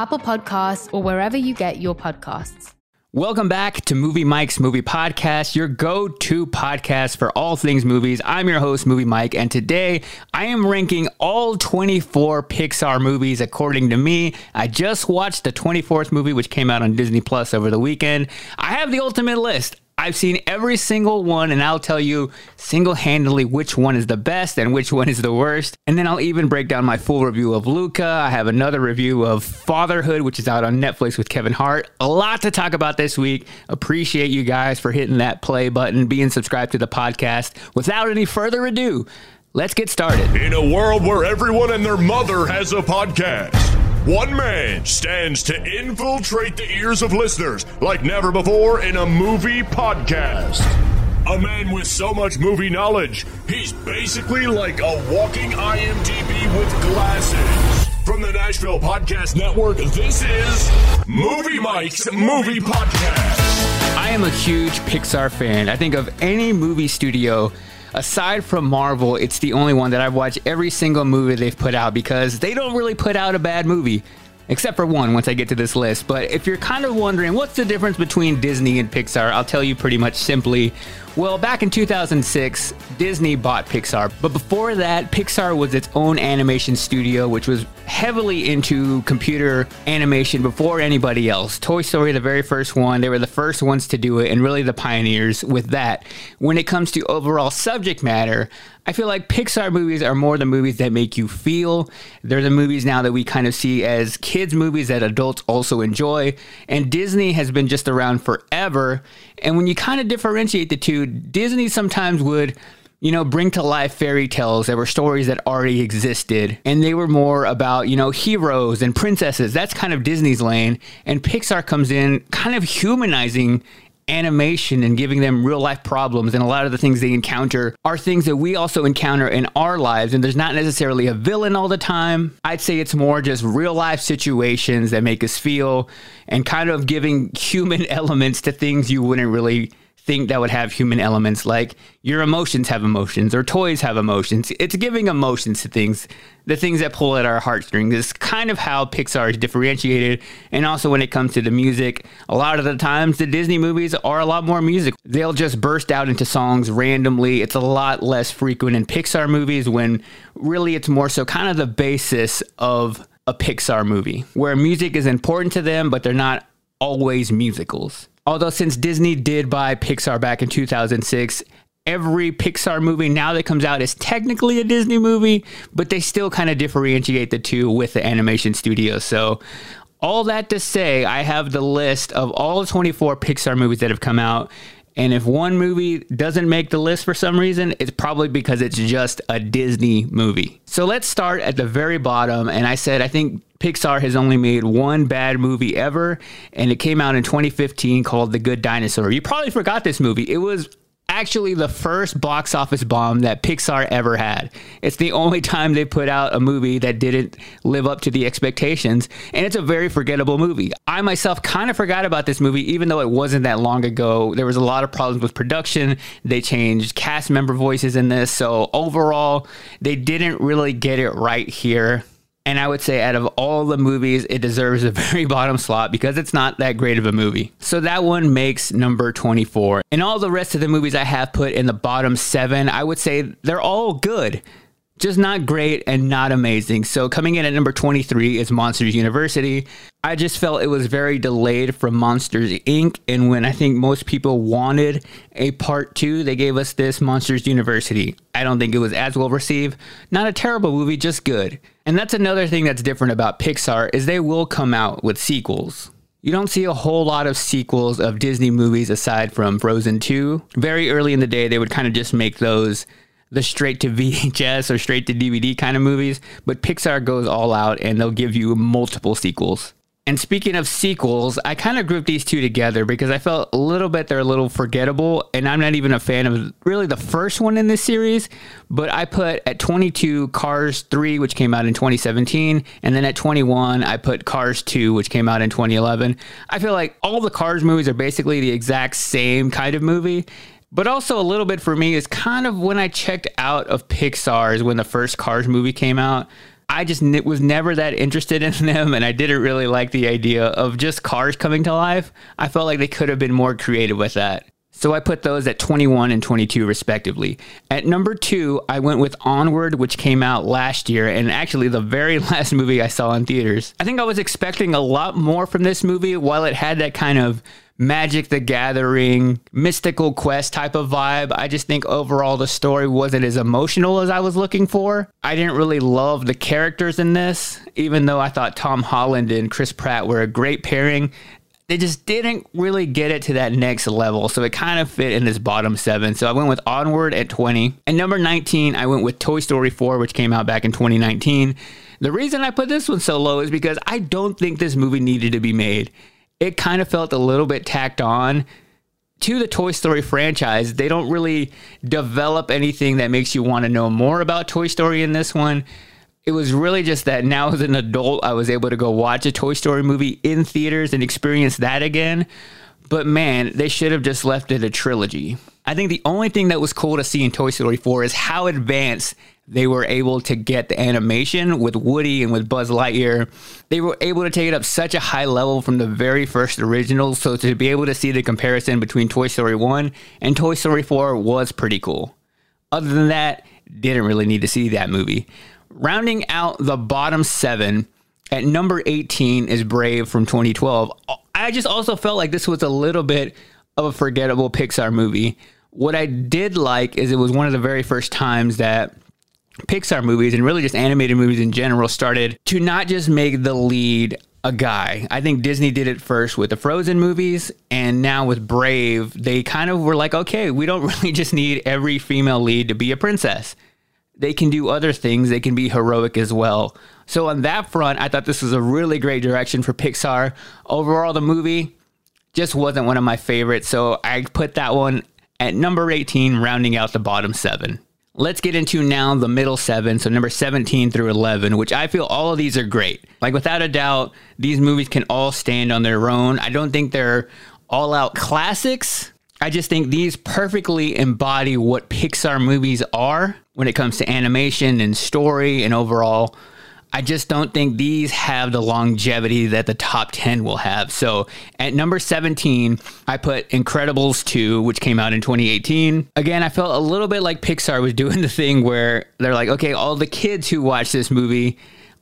Apple Podcasts, or wherever you get your podcasts. Welcome back to Movie Mike's Movie Podcast, your go to podcast for all things movies. I'm your host, Movie Mike, and today I am ranking all 24 Pixar movies according to me. I just watched the 24th movie, which came out on Disney Plus over the weekend. I have the ultimate list. I've seen every single one, and I'll tell you single handedly which one is the best and which one is the worst. And then I'll even break down my full review of Luca. I have another review of Fatherhood, which is out on Netflix with Kevin Hart. A lot to talk about this week. Appreciate you guys for hitting that play button, being subscribed to the podcast. Without any further ado, let's get started. In a world where everyone and their mother has a podcast, one man stands to infiltrate the ears of listeners like never before in a movie podcast. A man with so much movie knowledge, he's basically like a walking IMDb with glasses. From the Nashville Podcast Network, this is Movie Mike's Movie Podcast. I am a huge Pixar fan. I think of any movie studio aside from Marvel, it's the only one that I've watched every single movie they've put out because they don't really put out a bad movie. Except for one once I get to this list. But if you're kind of wondering what's the difference between Disney and Pixar, I'll tell you pretty much simply. Well, back in 2006, Disney bought Pixar. But before that, Pixar was its own animation studio, which was heavily into computer animation before anybody else. Toy Story, the very first one, they were the first ones to do it and really the pioneers with that. When it comes to overall subject matter, I feel like Pixar movies are more the movies that make you feel. They're the movies now that we kind of see as kids' movies that adults also enjoy. And Disney has been just around forever. And when you kind of differentiate the two, Disney sometimes would you know, bring to life fairy tales that were stories that already existed. And they were more about, you know, heroes and princesses. That's kind of Disney's lane. And Pixar comes in kind of humanizing animation and giving them real life problems. And a lot of the things they encounter are things that we also encounter in our lives. And there's not necessarily a villain all the time. I'd say it's more just real life situations that make us feel and kind of giving human elements to things you wouldn't really think that would have human elements like your emotions have emotions or toys have emotions. It's giving emotions to things, the things that pull at our heartstrings. It's kind of how Pixar is differentiated. And also when it comes to the music, a lot of the times the Disney movies are a lot more music. They'll just burst out into songs randomly. It's a lot less frequent in Pixar movies when really it's more so kind of the basis of a Pixar movie where music is important to them, but they're not always musicals. Although since Disney did buy Pixar back in 2006, every Pixar movie now that comes out is technically a Disney movie, but they still kind of differentiate the two with the animation studio. So all that to say, I have the list of all 24 Pixar movies that have come out. And if one movie doesn't make the list for some reason, it's probably because it's just a Disney movie. So let's start at the very bottom. And I said, I think Pixar has only made one bad movie ever, and it came out in 2015 called The Good Dinosaur. You probably forgot this movie. It was actually the first box office bomb that Pixar ever had. It's the only time they put out a movie that didn't live up to the expectations, and it's a very forgettable movie. I myself kind of forgot about this movie, even though it wasn't that long ago. There was a lot of problems with production. They changed cast member voices in this, so overall, they didn't really get it right here. And I would say out of all the movies, it deserves a very bottom slot because it's not that great of a movie. So that one makes number 24. And all the rest of the movies I have put in the bottom seven, I would say they're all good just not great and not amazing. So coming in at number 23 is Monsters University. I just felt it was very delayed from Monsters Inc. And when I think most people wanted a part two, they gave us this Monsters University. I don't think it was as well received. Not a terrible movie, just good. And that's another thing that's different about Pixar is they will come out with sequels. You don't see a whole lot of sequels of Disney movies aside from Frozen 2. Very early in the day, they would kind of just make those the straight to VHS or straight to DVD kind of movies, but Pixar goes all out and they'll give you multiple sequels. And speaking of sequels, I kind of grouped these two together because I felt a little bit they're a little forgettable, and I'm not even a fan of really the first one in this series. But I put at 22 Cars 3, which came out in 2017, and then at 21 I put Cars 2, which came out in 2011. I feel like all the Cars movies are basically the exact same kind of movie, but also a little bit for me is kind of when I checked out of Pixar's when the first Cars movie came out. I just was never that interested in them, and I didn't really like the idea of just cars coming to life. I felt like they could have been more creative with that. So I put those at 21 and 22 respectively. At number two, I went with Onward, which came out last year, and actually the very last movie I saw in theaters. I think I was expecting a lot more from this movie while it had that kind of Magic the Gathering, mystical quest type of vibe. I just think overall the story wasn't as emotional as I was looking for. I didn't really love the characters in this, even though I thought Tom Holland and Chris Pratt were a great pairing. They just didn't really get it to that next level. So it kind of fit in this bottom seven. So I went with Onward at 20. And number 19, I went with Toy Story 4, which came out back in 2019. The reason I put this one so low is because I don't think this movie needed to be made it kind of felt a little bit tacked on to the Toy Story franchise. They don't really develop anything that makes you want to know more about Toy Story in this one. It was really just that now as an adult, I was able to go watch a Toy Story movie in theaters and experience that again. But man, they should have just left it a trilogy. I think the only thing that was cool to see in Toy Story 4 is how advanced they were able to get the animation with Woody and with Buzz Lightyear. They were able to take it up such a high level from the very first original. So to be able to see the comparison between Toy Story 1 and Toy Story 4 was pretty cool. Other than that, didn't really need to see that movie. Rounding out the bottom seven, at number 18 is Brave from 2012. I just also felt like this was a little bit of a forgettable Pixar movie. What I did like is it was one of the very first times that Pixar movies and really just animated movies in general started to not just make the lead a guy. I think Disney did it first with the Frozen movies, and now with Brave, they kind of were like, okay, we don't really just need every female lead to be a princess. They can do other things, they can be heroic as well. So, on that front, I thought this was a really great direction for Pixar. Overall, the movie just wasn't one of my favorites, so I put that one at number 18, rounding out the bottom seven. Let's get into now the middle seven, so number 17 through 11, which I feel all of these are great. Like, without a doubt, these movies can all stand on their own. I don't think they're all out classics. I just think these perfectly embody what Pixar movies are when it comes to animation and story and overall I just don't think these have the longevity that the top 10 will have. So at number 17, I put Incredibles 2, which came out in 2018. Again, I felt a little bit like Pixar was doing the thing where they're like, okay, all the kids who watch this movie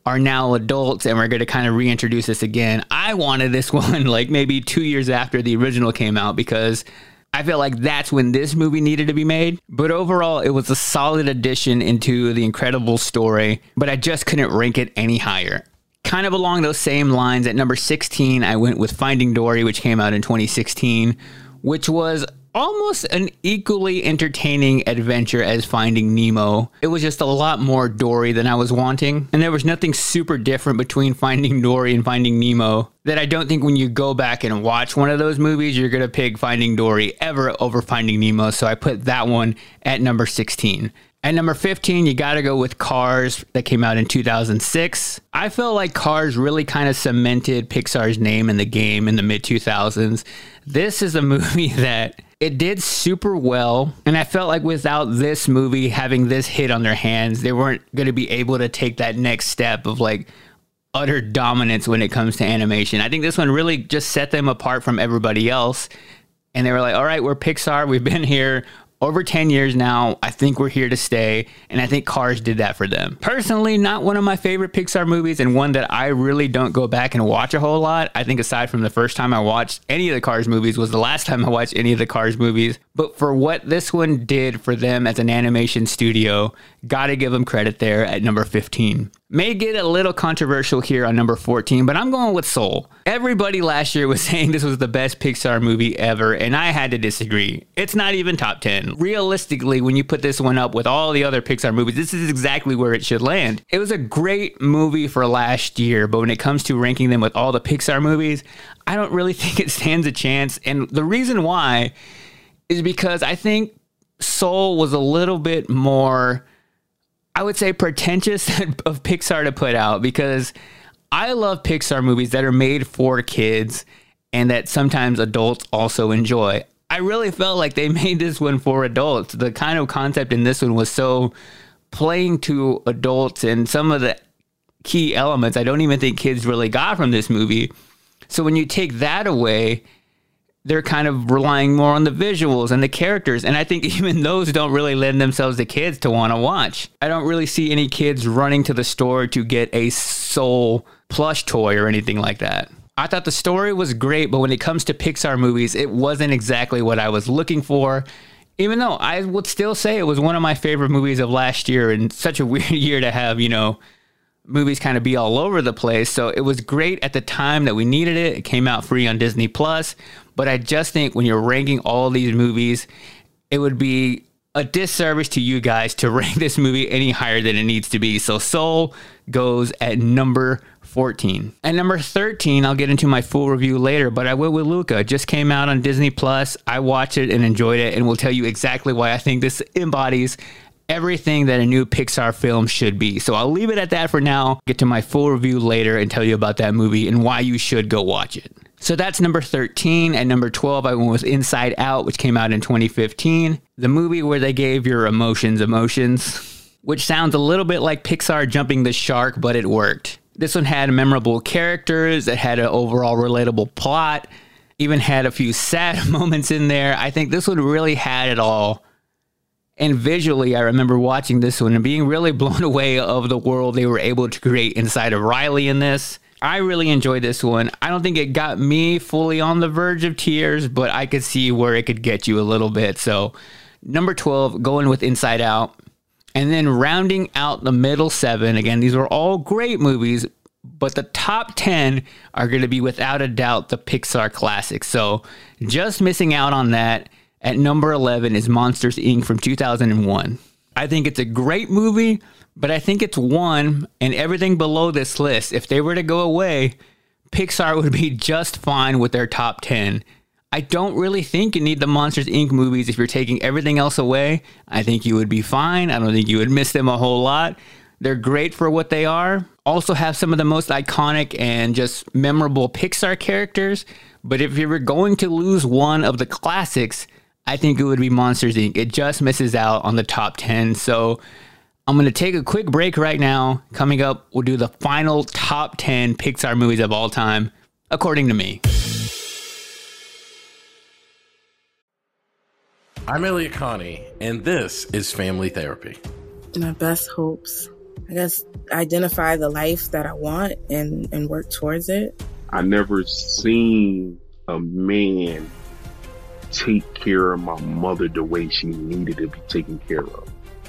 are now adults and we're going to kind of reintroduce this again. I wanted this one like maybe two years after the original came out because I feel like that's when this movie needed to be made. But overall, it was a solid addition into the incredible story, but I just couldn't rank it any higher. Kind of along those same lines, at number 16, I went with Finding Dory, which came out in 2016, which was almost an equally entertaining adventure as Finding Nemo. It was just a lot more Dory than I was wanting, and there was nothing super different between Finding Dory and Finding Nemo that I don't think when you go back and watch one of those movies, you're going to pick Finding Dory ever over Finding Nemo. So I put that one at number 16. At number 15, you got to go with Cars that came out in 2006. I felt like Cars really kind of cemented Pixar's name in the game in the mid 2000s. This is a movie that it did super well. And I felt like without this movie having this hit on their hands, they weren't going to be able to take that next step of like utter dominance when it comes to animation. I think this one really just set them apart from everybody else. And they were like, all right, we're Pixar. We've been here over 10 years now. I think we're here to stay. And I think Cars did that for them. Personally, not one of my favorite Pixar movies and one that I really don't go back and watch a whole lot. I think aside from the first time I watched any of the Cars movies was the last time I watched any of the Cars movies. But for what this one did for them as an animation studio, gotta give them credit there at number 15. May get a little controversial here on number 14, but I'm going with Soul. Everybody last year was saying this was the best Pixar movie ever, and I had to disagree. It's not even top 10. Realistically, when you put this one up with all the other Pixar movies, this is exactly where it should land. It was a great movie for last year, but when it comes to ranking them with all the Pixar movies, I don't really think it stands a chance. And the reason why is because I think Soul was a little bit more, I would say, pretentious of Pixar to put out because I love Pixar movies that are made for kids and that sometimes adults also enjoy. I really felt like they made this one for adults. The kind of concept in this one was so playing to adults and some of the key elements I don't even think kids really got from this movie. So when you take that away, they're kind of relying more on the visuals and the characters. And I think even those don't really lend themselves to kids to want to watch. I don't really see any kids running to the store to get a soul plush toy or anything like that. I thought the story was great, but when it comes to Pixar movies, it wasn't exactly what I was looking for. Even though I would still say it was one of my favorite movies of last year and such a weird year to have, you know, movies kind of be all over the place. So it was great at the time that we needed it. It came out free on Disney Plus, but I just think when you're ranking all these movies, it would be a disservice to you guys to rank this movie any higher than it needs to be. So Soul goes at number 14. At number 13, I'll get into my full review later, but I went with Luca. It just came out on Disney Plus. I watched it and enjoyed it and will tell you exactly why I think this embodies everything that a new Pixar film should be. So I'll leave it at that for now. Get to my full review later and tell you about that movie and why you should go watch it. So that's number 13. At number 12, I went with Inside Out, which came out in 2015. The movie where they gave your emotions emotions, which sounds a little bit like Pixar jumping the shark, but it worked. This one had memorable characters, it had an overall relatable plot, even had a few sad moments in there. I think this one really had it all. And visually, I remember watching this one and being really blown away of the world they were able to create inside of Riley in this. I really enjoyed this one. I don't think it got me fully on the verge of tears, but I could see where it could get you a little bit. So, number 12, going with Inside Out. And then rounding out the middle seven, again, these were all great movies, but the top 10 are going to be without a doubt the Pixar classics. So just missing out on that at number 11 is Monsters Inc. from 2001. I think it's a great movie, but I think it's one, and everything below this list, if they were to go away, Pixar would be just fine with their top 10. I don't really think you need the Monsters Inc. movies if you're taking everything else away. I think you would be fine. I don't think you would miss them a whole lot. They're great for what they are. Also, have some of the most iconic and just memorable Pixar characters. But if you were going to lose one of the classics, I think it would be Monsters Inc. It just misses out on the top 10. So I'm going to take a quick break right now. Coming up, we'll do the final top 10 Pixar movies of all time, according to me. I'm Elliott Connie, and this is Family Therapy. My best hopes, I guess, identify the life that I want and, and work towards it. I never seen a man take care of my mother the way she needed to be taken care of.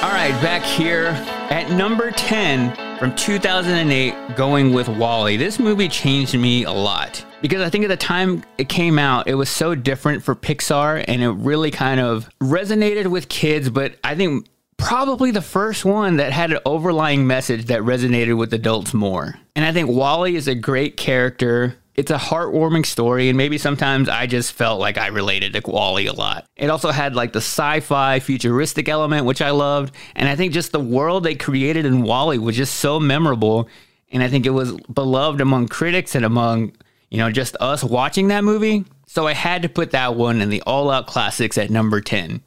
All right, back here at number 10 from 2008, going with WALL-E. This movie changed me a lot because I think at the time it came out, it was so different for Pixar and it really kind of resonated with kids, but I think probably the first one that had an overlying message that resonated with adults more. And I think WALL-E is a great character it's a heartwarming story, and maybe sometimes I just felt like I related to WALL-E a lot. It also had like the sci-fi futuristic element, which I loved, and I think just the world they created in WALL-E was just so memorable, and I think it was beloved among critics and among you know just us watching that movie. So I had to put that one in the all-out classics at number ten.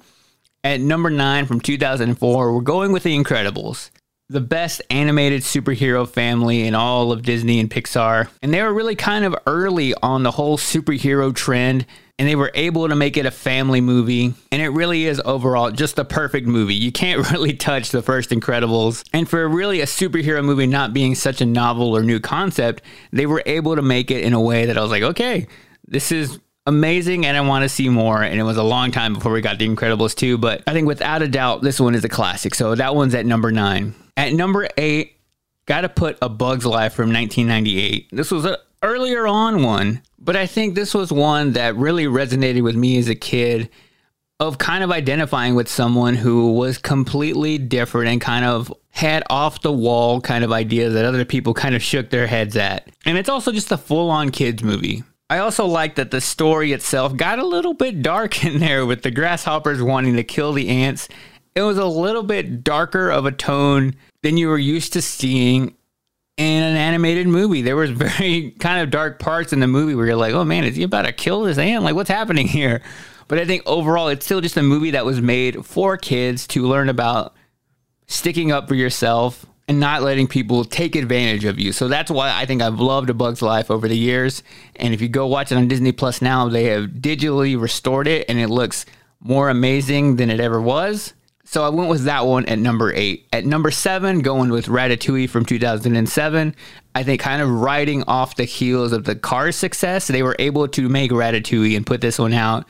At number nine from 2004, we're going with The Incredibles the best animated superhero family in all of Disney and Pixar. And they were really kind of early on the whole superhero trend. And they were able to make it a family movie. And it really is overall just the perfect movie. You can't really touch the first Incredibles. And for really a superhero movie not being such a novel or new concept, they were able to make it in a way that I was like, okay, this is amazing and I want to see more. And it was a long time before we got The Incredibles 2, but I think without a doubt, this one is a classic. So that one's at number nine. At number eight, got to put A Bug's Life from 1998. This was an earlier on one, but I think this was one that really resonated with me as a kid of kind of identifying with someone who was completely different and kind of had off the wall kind of ideas that other people kind of shook their heads at. And it's also just a full on kids movie. I also like that the story itself got a little bit dark in there with the grasshoppers wanting to kill the ants it was a little bit darker of a tone than you were used to seeing in an animated movie. There was very kind of dark parts in the movie where you're like, "Oh man, is he about to kill this ant? Like, what's happening here?" But I think overall, it's still just a movie that was made for kids to learn about sticking up for yourself and not letting people take advantage of you. So that's why I think I've loved A Bug's Life over the years. And if you go watch it on Disney Plus now, they have digitally restored it and it looks more amazing than it ever was. So I went with that one at number eight. At number seven, going with Ratatouille from 2007. I think kind of riding off the heels of the Cars success, they were able to make Ratatouille and put this one out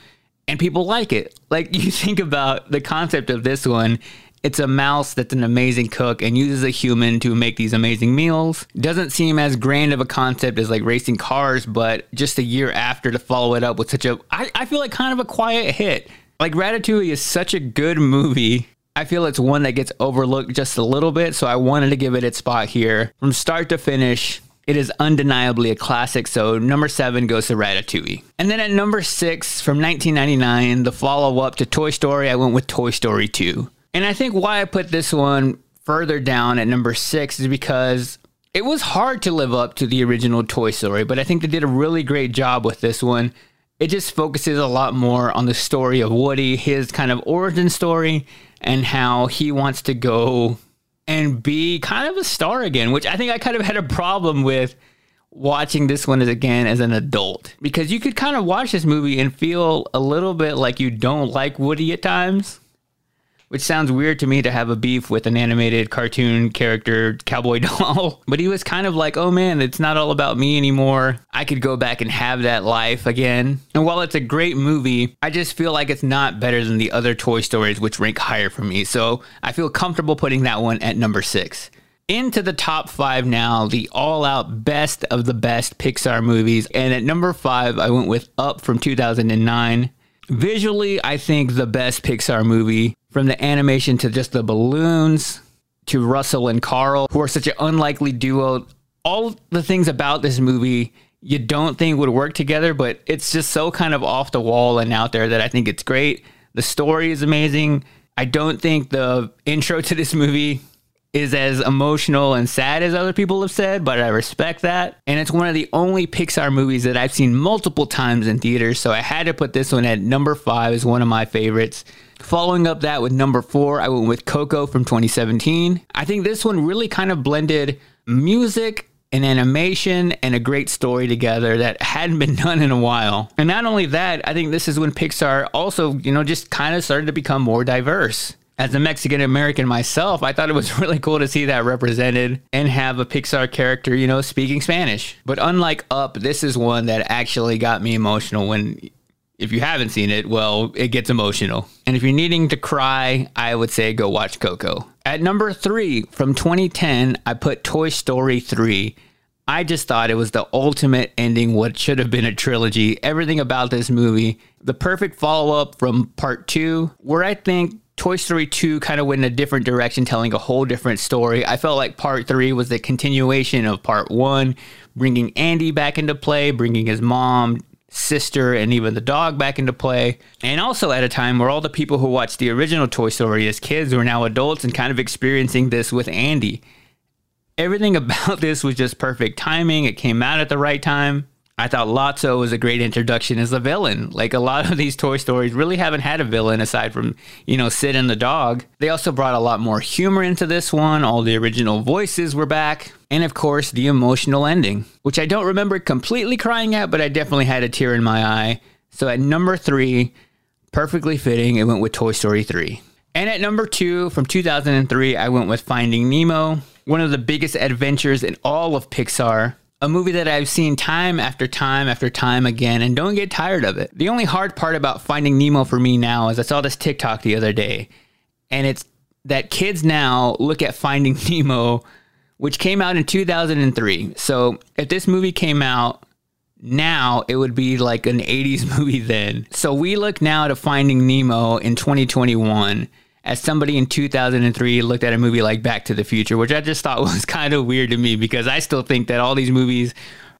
and people like it. Like you think about the concept of this one, it's a mouse that's an amazing cook and uses a human to make these amazing meals. Doesn't seem as grand of a concept as like racing cars, but just a year after to follow it up with such a, I, I feel like kind of a quiet hit. Like Ratatouille is such a good movie. I feel it's one that gets overlooked just a little bit, so I wanted to give it its spot here. From start to finish, it is undeniably a classic, so number seven goes to Ratatouille. And then at number six, from 1999, the follow up to Toy Story, I went with Toy Story 2. And I think why I put this one further down at number six is because it was hard to live up to the original Toy Story, but I think they did a really great job with this one. It just focuses a lot more on the story of Woody, his kind of origin story, and how he wants to go and be kind of a star again, which I think I kind of had a problem with watching this one as again as an adult. Because you could kind of watch this movie and feel a little bit like you don't like Woody at times which sounds weird to me to have a beef with an animated cartoon character cowboy doll. but he was kind of like, oh man, it's not all about me anymore. I could go back and have that life again. And while it's a great movie, I just feel like it's not better than the other Toy Stories, which rank higher for me. So I feel comfortable putting that one at number six. Into the top five now, the all out best of the best Pixar movies. And at number five, I went with Up from 2009. Visually, I think the best Pixar movie from the animation to just the balloons to Russell and Carl, who are such an unlikely duo. All the things about this movie you don't think would work together, but it's just so kind of off the wall and out there that I think it's great. The story is amazing. I don't think the intro to this movie is as emotional and sad as other people have said, but I respect that. And it's one of the only Pixar movies that I've seen multiple times in theaters, so I had to put this one at number five as one of my favorites. Following up that with number four, I went with Coco from 2017. I think this one really kind of blended music and animation and a great story together that hadn't been done in a while. And not only that, I think this is when Pixar also, you know, just kind of started to become more diverse as a Mexican American myself, I thought it was really cool to see that represented and have a Pixar character, you know, speaking Spanish. But unlike Up, this is one that actually got me emotional when if you haven't seen it, well, it gets emotional. And if you're needing to cry, I would say go watch Coco. At number three from 2010, I put Toy Story 3. I just thought it was the ultimate ending, what should have been a trilogy. Everything about this movie, the perfect follow up from part two, where I think Toy Story 2 kind of went in a different direction, telling a whole different story. I felt like part 3 was the continuation of part 1, bringing Andy back into play, bringing his mom, sister, and even the dog back into play. And also at a time where all the people who watched the original Toy Story as kids were now adults and kind of experiencing this with Andy. Everything about this was just perfect timing. It came out at the right time. I thought Lotso was a great introduction as a villain. Like a lot of these Toy Stories really haven't had a villain aside from, you know, Sid and the dog. They also brought a lot more humor into this one. All the original voices were back. And of course, the emotional ending, which I don't remember completely crying at, but I definitely had a tear in my eye. So at number three, perfectly fitting, it went with Toy Story 3. And at number two, from 2003, I went with Finding Nemo, one of the biggest adventures in all of Pixar a movie that I've seen time after time after time again and don't get tired of it. The only hard part about Finding Nemo for me now is I saw this TikTok the other day, and it's that kids now look at Finding Nemo, which came out in 2003. So if this movie came out now, it would be like an 80s movie then. So we look now to Finding Nemo in 2021 as somebody in 2003 looked at a movie like Back to the Future, which I just thought was kind of weird to me because I still think that all these movies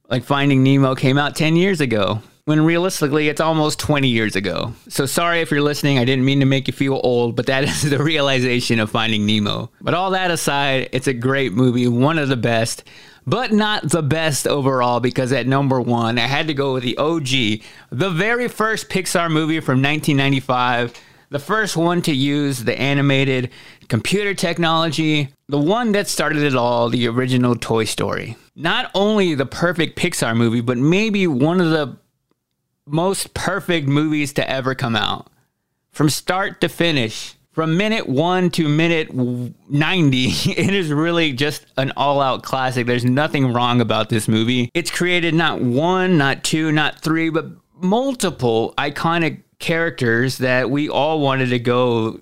like Finding Nemo came out 10 years ago when realistically it's almost 20 years ago. So sorry if you're listening, I didn't mean to make you feel old, but that is the realization of Finding Nemo. But all that aside, it's a great movie, one of the best. But not the best overall because at number one, I had to go with the OG, the very first Pixar movie from 1995 the first one to use the animated computer technology, the one that started it all, the original Toy Story. Not only the perfect Pixar movie, but maybe one of the most perfect movies to ever come out. From start to finish, from minute one to minute 90, it is really just an all out classic. There's nothing wrong about this movie. It's created not one, not two, not three, but multiple iconic characters that we all wanted to go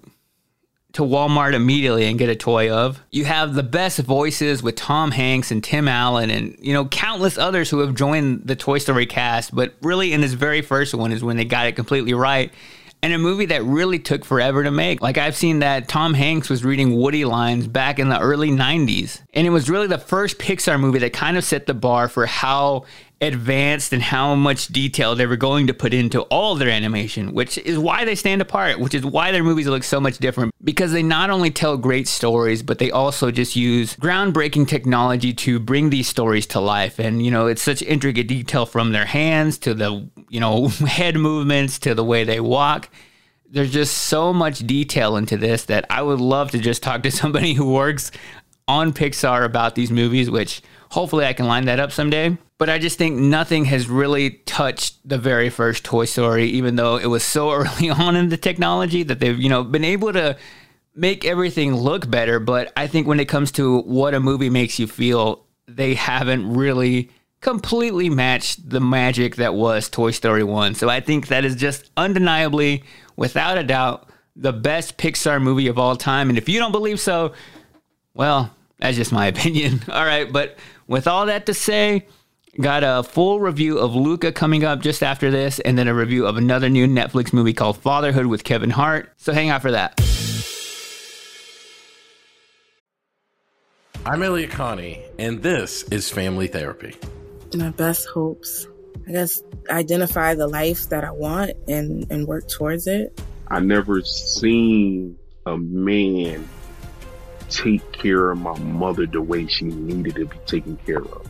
to Walmart immediately and get a toy of. You have the best voices with Tom Hanks and Tim Allen and you know countless others who have joined the Toy Story cast, but really in this very first one is when they got it completely right. And a movie that really took forever to make. Like I've seen that Tom Hanks was reading Woody lines back in the early 90s. And it was really the first Pixar movie that kind of set the bar for how advanced and how much detail they were going to put into all their animation, which is why they stand apart, which is why their movies look so much different because they not only tell great stories, but they also just use groundbreaking technology to bring these stories to life. And, you know, it's such intricate detail from their hands to the, you know, head movements to the way they walk. There's just so much detail into this that I would love to just talk to somebody who works on Pixar about these movies, which hopefully I can line that up someday. But I just think nothing has really touched the very first Toy Story, even though it was so early on in the technology that they've, you know, been able to make everything look better. But I think when it comes to what a movie makes you feel, they haven't really completely matched the magic that was Toy Story 1. So I think that is just undeniably, without a doubt, the best Pixar movie of all time. And if you don't believe so, well, that's just my opinion. All right, but with all that to say, got a full review of Luca coming up just after this, and then a review of another new Netflix movie called Fatherhood with Kevin Hart. So hang out for that. I'm Elliott Connie, and this is Family Therapy. My best hopes. I guess identify the life that I want and, and work towards it. I never seen a man take care of my mother the way she needed to be taken care of.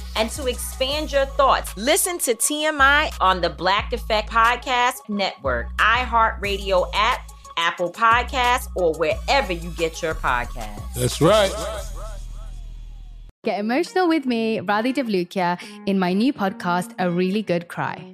and to expand your thoughts, listen to TMI on the Black Effect Podcast Network, iHeartRadio app, Apple Podcasts, or wherever you get your podcasts. That's right. Get emotional with me, Radhi Devlukia, in my new podcast, A Really Good Cry.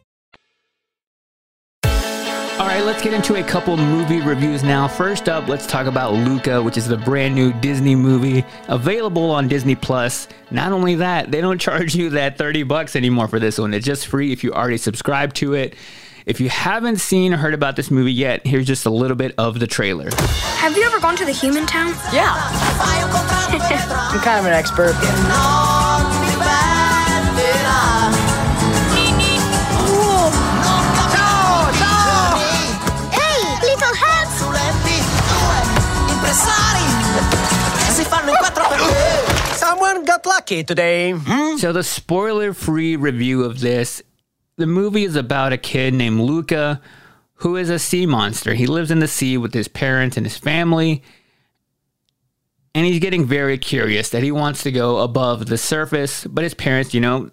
All right, let's get into a couple movie reviews now. First up, let's talk about Luca, which is the brand new Disney movie available on Disney Plus. Not only that, they don't charge you that 30 bucks anymore for this one. It's just free if you already subscribe to it. If you haven't seen or heard about this movie yet, here's just a little bit of the trailer. Have you ever gone to the human town? Yeah. I'm kind of an expert. Si fanno in quattro. Someone got lucky today. Hmm? So the spoiler-free review of this, the movie is about a kid named Luca who is a sea monster. He lives in the sea with his parents and his family. And he's getting very curious that he wants to go above the surface, but his parents, you know,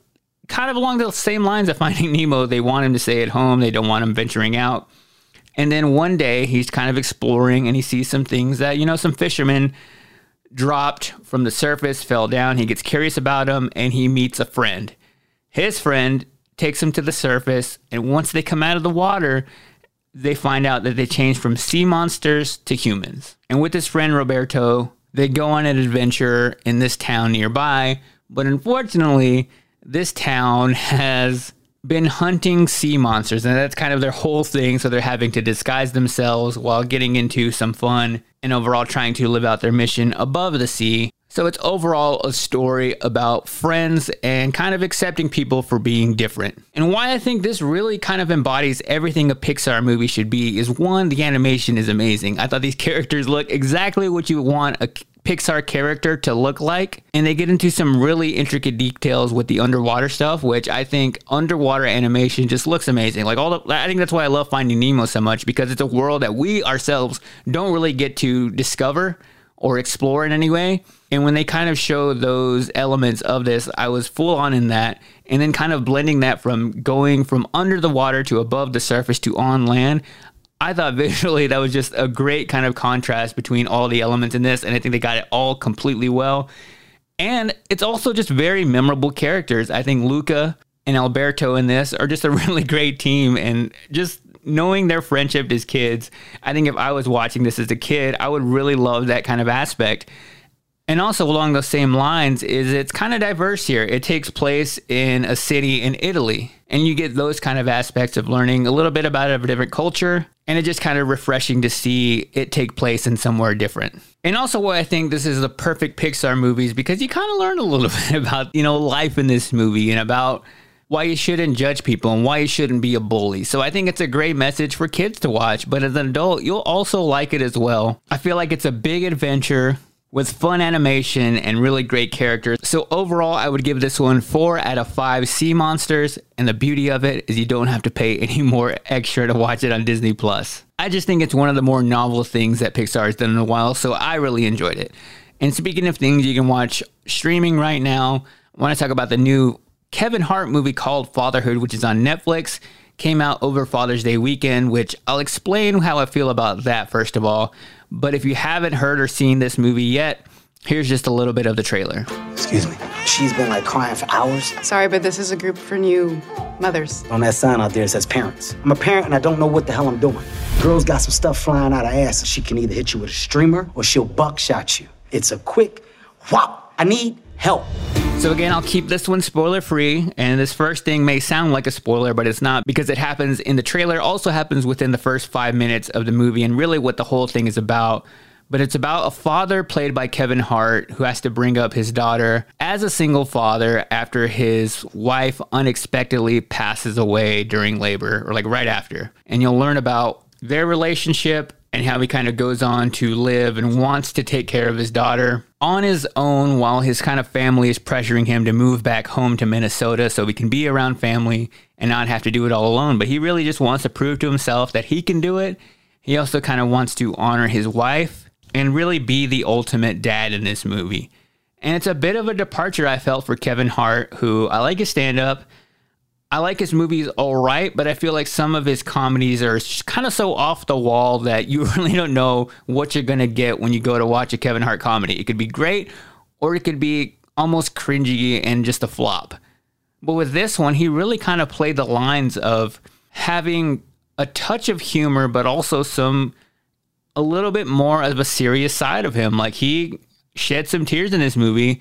kind of along the same lines of Finding Nemo, they want him to stay at home, they don't want him venturing out. And then one day he's kind of exploring and he sees some things that, you know, some fishermen dropped from the surface, fell down. He gets curious about them and he meets a friend. His friend takes him to the surface, and once they come out of the water, they find out that they changed from sea monsters to humans. And with his friend Roberto, they go on an adventure in this town nearby, but unfortunately, this town has been hunting sea monsters, and that's kind of their whole thing. So they're having to disguise themselves while getting into some fun and overall trying to live out their mission above the sea. So it's overall a story about friends and kind of accepting people for being different. And why I think this really kind of embodies everything a Pixar movie should be is one, the animation is amazing. I thought these characters look exactly what you want a Pixar character to look like. And they get into some really intricate details with the underwater stuff, which I think underwater animation just looks amazing. Like all the, I think that's why I love Finding Nemo so much because it's a world that we ourselves don't really get to discover or explore in any way. And when they kind of show those elements of this, I was full on in that. And then kind of blending that from going from under the water to above the surface to on land. I thought visually that was just a great kind of contrast between all the elements in this. And I think they got it all completely well. And it's also just very memorable characters. I think Luca and Alberto in this are just a really great team. And just knowing their friendship as kids, I think if I was watching this as a kid, I would really love that kind of aspect. And also along those same lines is it's kind of diverse here. It takes place in a city in Italy, and you get those kind of aspects of learning a little bit about a different culture, and it's just kind of refreshing to see it take place in somewhere different. And also why I think this is the perfect Pixar movies because you kind of learn a little bit about, you know, life in this movie and about why you shouldn't judge people and why you shouldn't be a bully. So I think it's a great message for kids to watch, but as an adult, you'll also like it as well. I feel like it's a big adventure with fun animation and really great characters. So overall, I would give this one 4 out of 5 sea monsters, and the beauty of it is you don't have to pay any more extra to watch it on Disney Plus. I just think it's one of the more novel things that Pixar has done in a while, so I really enjoyed it. And speaking of things you can watch streaming right now, I want to talk about the new Kevin Hart movie called Fatherhood, which is on Netflix, came out over Father's Day weekend, which I'll explain how I feel about that first of all. But if you haven't heard or seen this movie yet, here's just a little bit of the trailer. Excuse me. She's been like crying for hours. Sorry, but this is a group for new mothers. On that sign out there, it says parents. I'm a parent and I don't know what the hell I'm doing. Girl's got some stuff flying out her ass, so she can either hit you with a streamer or she'll buckshot you. It's a quick whop. I need help. So again, I'll keep this one spoiler free, and this first thing may sound like a spoiler, but it's not because it happens in the trailer. Also happens within the first five minutes of the movie, and really what the whole thing is about. But it's about a father played by Kevin Hart who has to bring up his daughter as a single father after his wife unexpectedly passes away during labor, or like right after. And you'll learn about their relationship and how he kind of goes on to live and wants to take care of his daughter on his own while his kind of family is pressuring him to move back home to Minnesota so he can be around family and not have to do it all alone. But he really just wants to prove to himself that he can do it. He also kind of wants to honor his wife and really be the ultimate dad in this movie. And it's a bit of a departure I felt for Kevin Hart, who I like his stand up. I like his movies all right, but I feel like some of his comedies are kind of so off the wall that you really don't know what you're going to get when you go to watch a Kevin Hart comedy. It could be great or it could be almost cringy and just a flop. But with this one, he really kind of played the lines of having a touch of humor, but also some a little bit more of a serious side of him. Like he shed some tears in this movie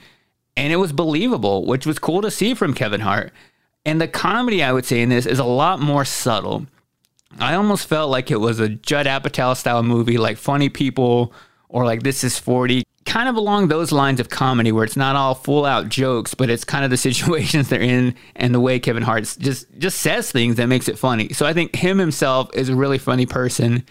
and it was believable, which was cool to see from Kevin Hart. And the comedy, I would say, in this is a lot more subtle. I almost felt like it was a Judd Apatow style movie, like Funny People or like This Is 40, kind of along those lines of comedy where it's not all full out jokes, but it's kind of the situations they're in and the way Kevin Hart just just says things that makes it funny. So I think him himself is a really funny person.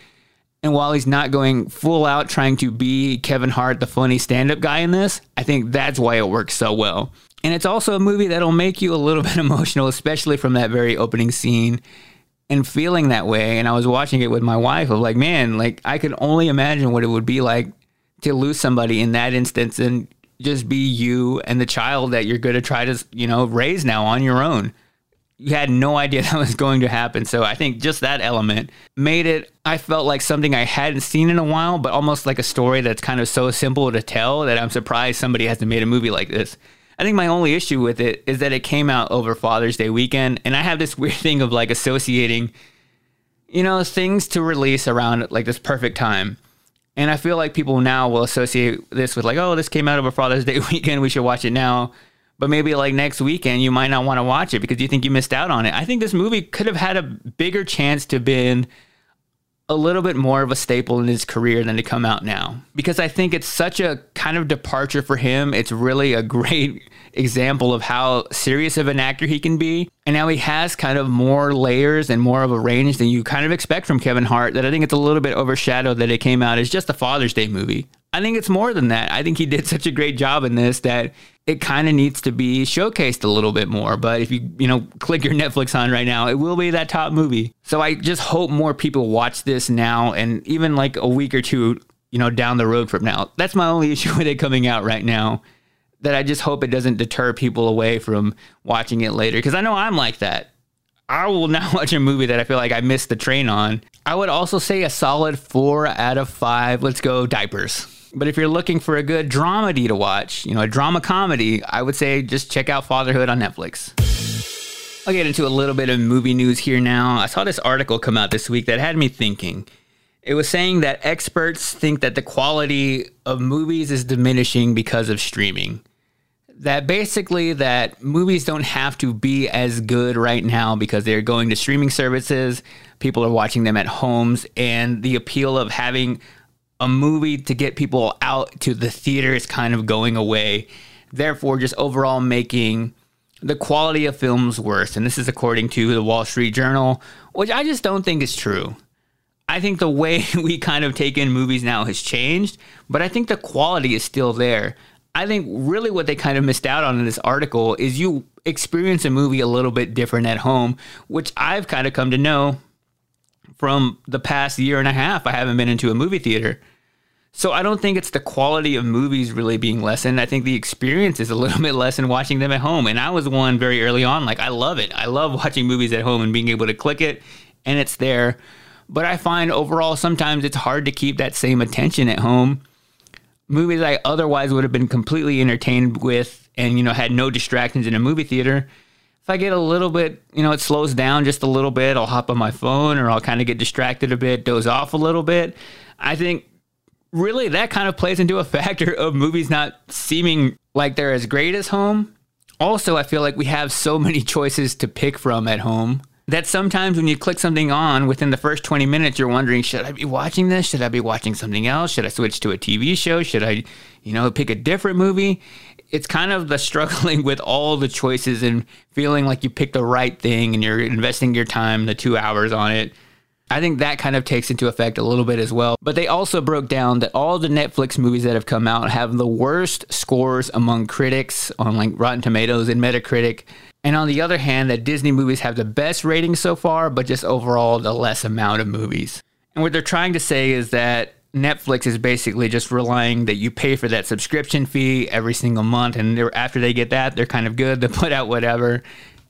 And while he's not going full out trying to be Kevin Hart, the funny stand up guy in this, I think that's why it works so well. And it's also a movie that'll make you a little bit emotional, especially from that very opening scene and feeling that way. And I was watching it with my wife of like, man, like I could only imagine what it would be like to lose somebody in that instance and just be you and the child that you're going to try to, you know, raise now on your own. You had no idea that was going to happen. So I think just that element made it, I felt like something I hadn't seen in a while, but almost like a story that's kind of so simple to tell that I'm surprised somebody hasn't made a movie like this. I think my only issue with it is that it came out over Father's Day weekend, and I have this weird thing of like associating, you know, things to release around like this perfect time. And I feel like people now will associate this with like, oh, this came out over Father's Day weekend, we should watch it now. But maybe like next weekend, you might not want to watch it because you think you missed out on it. I think this movie could have had a bigger chance to been a little bit more of a staple in his career than to come out now because I think it's such a kind of departure for him. It's really a great example of how serious of an actor he can be. And now he has kind of more layers and more of a range than you kind of expect from Kevin Hart that I think it's a little bit overshadowed that it came out as just a Father's Day movie. I think it's more than that. I think he did such a great job in this that it kind of needs to be showcased a little bit more. But if you, you know, click your Netflix on right now, it will be that top movie. So I just hope more people watch this now and even like a week or two, you know, down the road from now. That's my only issue with it coming out right now. That I just hope it doesn't deter people away from watching it later. Because I know I'm like that. I will not watch a movie that I feel like I missed the train on. I would also say a solid four out of five. Let's go diapers. But if you're looking for a good dramedy to watch, you know, a drama comedy, I would say just check out Fatherhood on Netflix. I'll get into a little bit of movie news here now. I saw this article come out this week that had me thinking. It was saying that experts think that the quality of movies is diminishing because of streaming. That basically that movies don't have to be as good right now because they're going to streaming services, people are watching them at homes and the appeal of having a movie to get people out to the theater is kind of going away. Therefore, just overall making the quality of films worse. And this is according to the Wall Street Journal, which I just don't think is true. I think the way we kind of take in movies now has changed, but I think the quality is still there. I think really what they kind of missed out on in this article is you experience a movie a little bit different at home, which I've kind of come to know from the past year and a half. I haven't been into a movie theater. So I don't think it's the quality of movies really being lessened. I think the experience is a little bit less in watching them at home. And I was one very early on. Like I love it. I love watching movies at home and being able to click it and it's there. But I find overall sometimes it's hard to keep that same attention at home. Movies I otherwise would have been completely entertained with and you know had no distractions in a movie theater if I get a little bit, you know, it slows down just a little bit, I'll hop on my phone or I'll kind of get distracted a bit, doze off a little bit. I think really that kind of plays into a factor of movies not seeming like they're as great as home. Also, I feel like we have so many choices to pick from at home that sometimes when you click something on within the first 20 minutes, you're wondering, should I be watching this? Should I be watching something else? Should I switch to a TV show? Should I, you know, pick a different movie? It's kind of the struggling with all the choices and feeling like you picked the right thing and you're investing your time, the two hours on it. I think that kind of takes into effect a little bit as well. But they also broke down that all the Netflix movies that have come out have the worst scores among critics on like Rotten Tomatoes and Metacritic. And on the other hand, that Disney movies have the best ratings so far, but just overall the less amount of movies. And what they're trying to say is that Netflix is basically just relying that you pay for that subscription fee every single month, and after they get that, they're kind of good to put out whatever.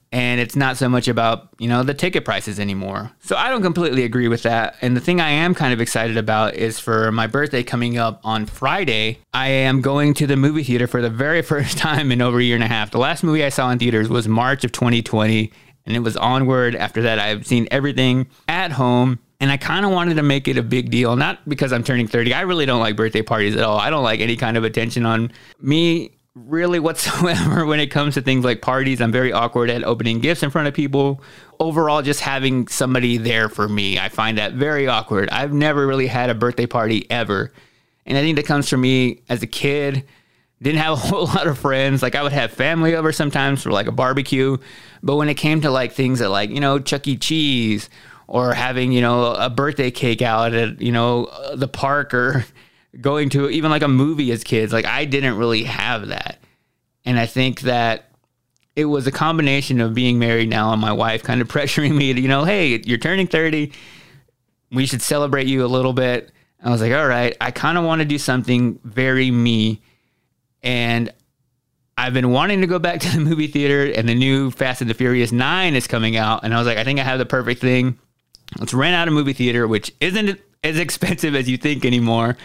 And it's not so much about you know the ticket prices anymore. So I don't completely agree with that. And the thing I am kind of excited about is for my birthday coming up on Friday. I am going to the movie theater for the very first time in over a year and a half. The last movie I saw in theaters was March of 2020, and it was Onward. After that, I've seen everything at home and I kind of wanted to make it a big deal, not because I'm turning 30. I really don't like birthday parties at all. I don't like any kind of attention on me really whatsoever when it comes to things like parties. I'm very awkward at opening gifts in front of people. Overall, just having somebody there for me, I find that very awkward. I've never really had a birthday party ever. And I think that comes from me as a kid. Didn't have a whole lot of friends. Like I would have family over sometimes for like a barbecue. But when it came to like things that like, you know, Chuck E. Cheese or having, you know, a birthday cake out at, you know, the park or going to even like a movie as kids. Like I didn't really have that. And I think that it was a combination of being married now and my wife kind of pressuring me to, you know, hey, you're turning 30. We should celebrate you a little bit. I was like, all right, I kind of want to do something very me. And I've been wanting to go back to the movie theater, and the new Fast and the Furious 9 is coming out. And I was like, I think I have the perfect thing. Let's rent out a movie theater, which isn't as expensive as you think anymore,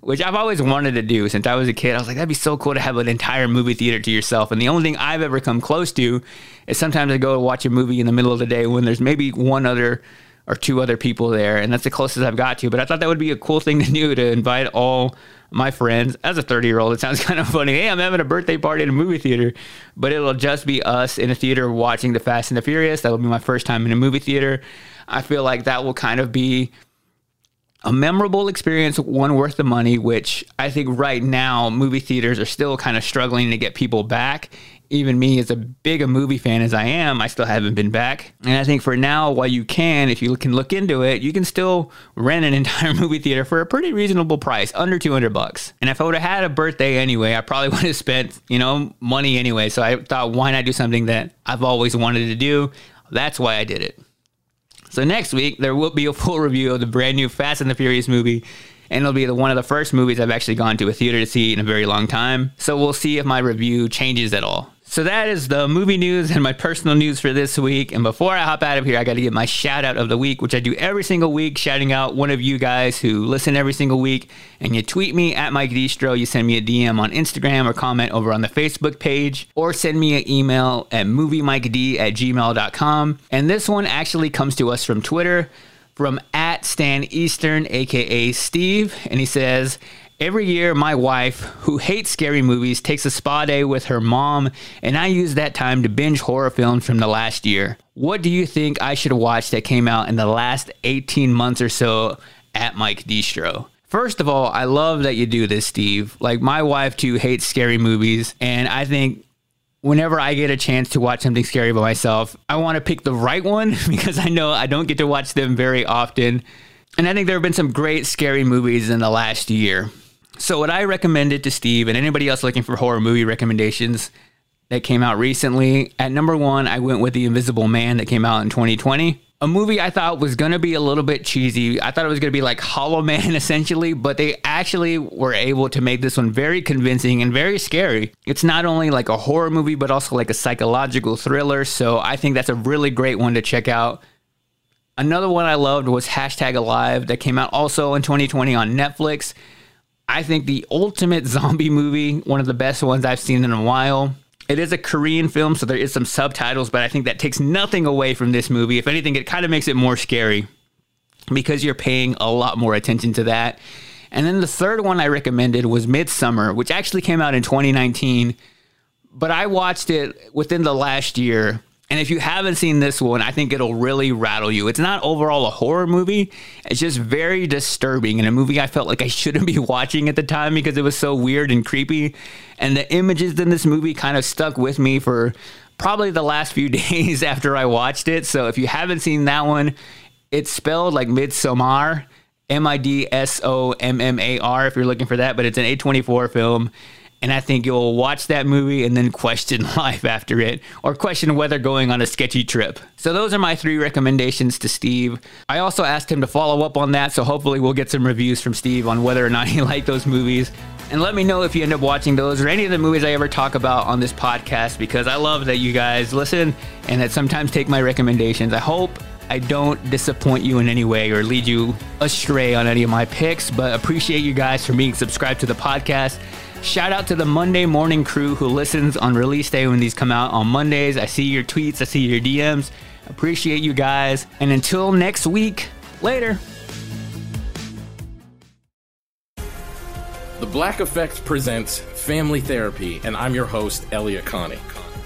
which I've always wanted to do since I was a kid. I was like, that'd be so cool to have an entire movie theater to yourself. And the only thing I've ever come close to is sometimes I go watch a movie in the middle of the day when there's maybe one other or two other people there, and that's the closest I've got to. But I thought that would be a cool thing to do to invite all my friends. As a 30 year old, it sounds kind of funny. Hey, I'm having a birthday party in a movie theater, but it'll just be us in a theater watching The Fast and the Furious. That will be my first time in a movie theater. I feel like that will kind of be a memorable experience, one worth the money, which I think right now movie theaters are still kind of struggling to get people back. Even me, as a big a movie fan as I am, I still haven't been back. And I think for now, while you can, if you can look into it, you can still rent an entire movie theater for a pretty reasonable price, under 200 bucks. And if I would have had a birthday anyway, I probably would have spent, you know, money anyway. So I thought, why not do something that I've always wanted to do? That's why I did it. So next week there will be a full review of the brand new Fast and the Furious movie. And it'll be the, one of the first movies I've actually gone to a theater to see in a very long time. So we'll see if my review changes at all. So that is the movie news and my personal news for this week. And before I hop out of here, I got to give my shout out of the week, which I do every single week, shouting out one of you guys who listen every single week. And you tweet me at Mike Distro, you send me a DM on Instagram or comment over on the Facebook page, or send me an email at moviemiked at gmail.com. And this one actually comes to us from Twitter from at Stan Eastern, aka Steve. And he says, Every year, my wife, who hates scary movies, takes a spa day with her mom, and I use that time to binge horror films from the last year. What do you think I should watch that came out in the last 18 months or so at Mike Distro? First of all, I love that you do this, Steve. Like, my wife, too, hates scary movies, and I think whenever I get a chance to watch something scary by myself, I want to pick the right one because I know I don't get to watch them very often. And I think there have been some great scary movies in the last year. So, what I recommended to Steve and anybody else looking for horror movie recommendations that came out recently, at number one, I went with The Invisible Man that came out in 2020. A movie I thought was going to be a little bit cheesy. I thought it was going to be like Hollow Man essentially, but they actually were able to make this one very convincing and very scary. It's not only like a horror movie, but also like a psychological thriller. So I think that's a really great one to check out. Another one I loved was Hashtag Alive that came out also in 2020 on Netflix. I think the ultimate zombie movie, one of the best ones I've seen in a while. It is a Korean film, so there is some subtitles, but I think that takes nothing away from this movie. If anything, it kind of makes it more scary because you're paying a lot more attention to that. And then the third one I recommended was Midsommar, which actually came out in 2019, but I watched it within the last year and if you haven't seen this one, I think it'll really rattle you. It's not overall a horror movie. It's just very disturbing and a movie I felt like I shouldn't be watching at the time because it was so weird and creepy. And the images in this movie kind of stuck with me for probably the last few days after I watched it. So if you haven't seen that one, it's spelled like Midsommar, M I D S O M M A R if you're looking for that, but it's an A24 film and I think you'll watch that movie and then question life after it, or question whether going on a sketchy trip. So, those are my three recommendations to Steve. I also asked him to follow up on that, so hopefully, we'll get some reviews from Steve on whether or not he liked those movies. And let me know if you end up watching those or any of the movies I ever talk about on this podcast because I love that you guys listen and that sometimes take my recommendations. I hope I don't disappoint you in any way or lead you astray on any of my picks, but appreciate you guys for being subscribed to the podcast. Shout out to the Monday morning crew who listens on release day when these come out on Mondays. I see your tweets, I see your DMs. Appreciate you guys. And until next week, later. The Black Effect presents Family Therapy, and I'm your host, Elliott Connie.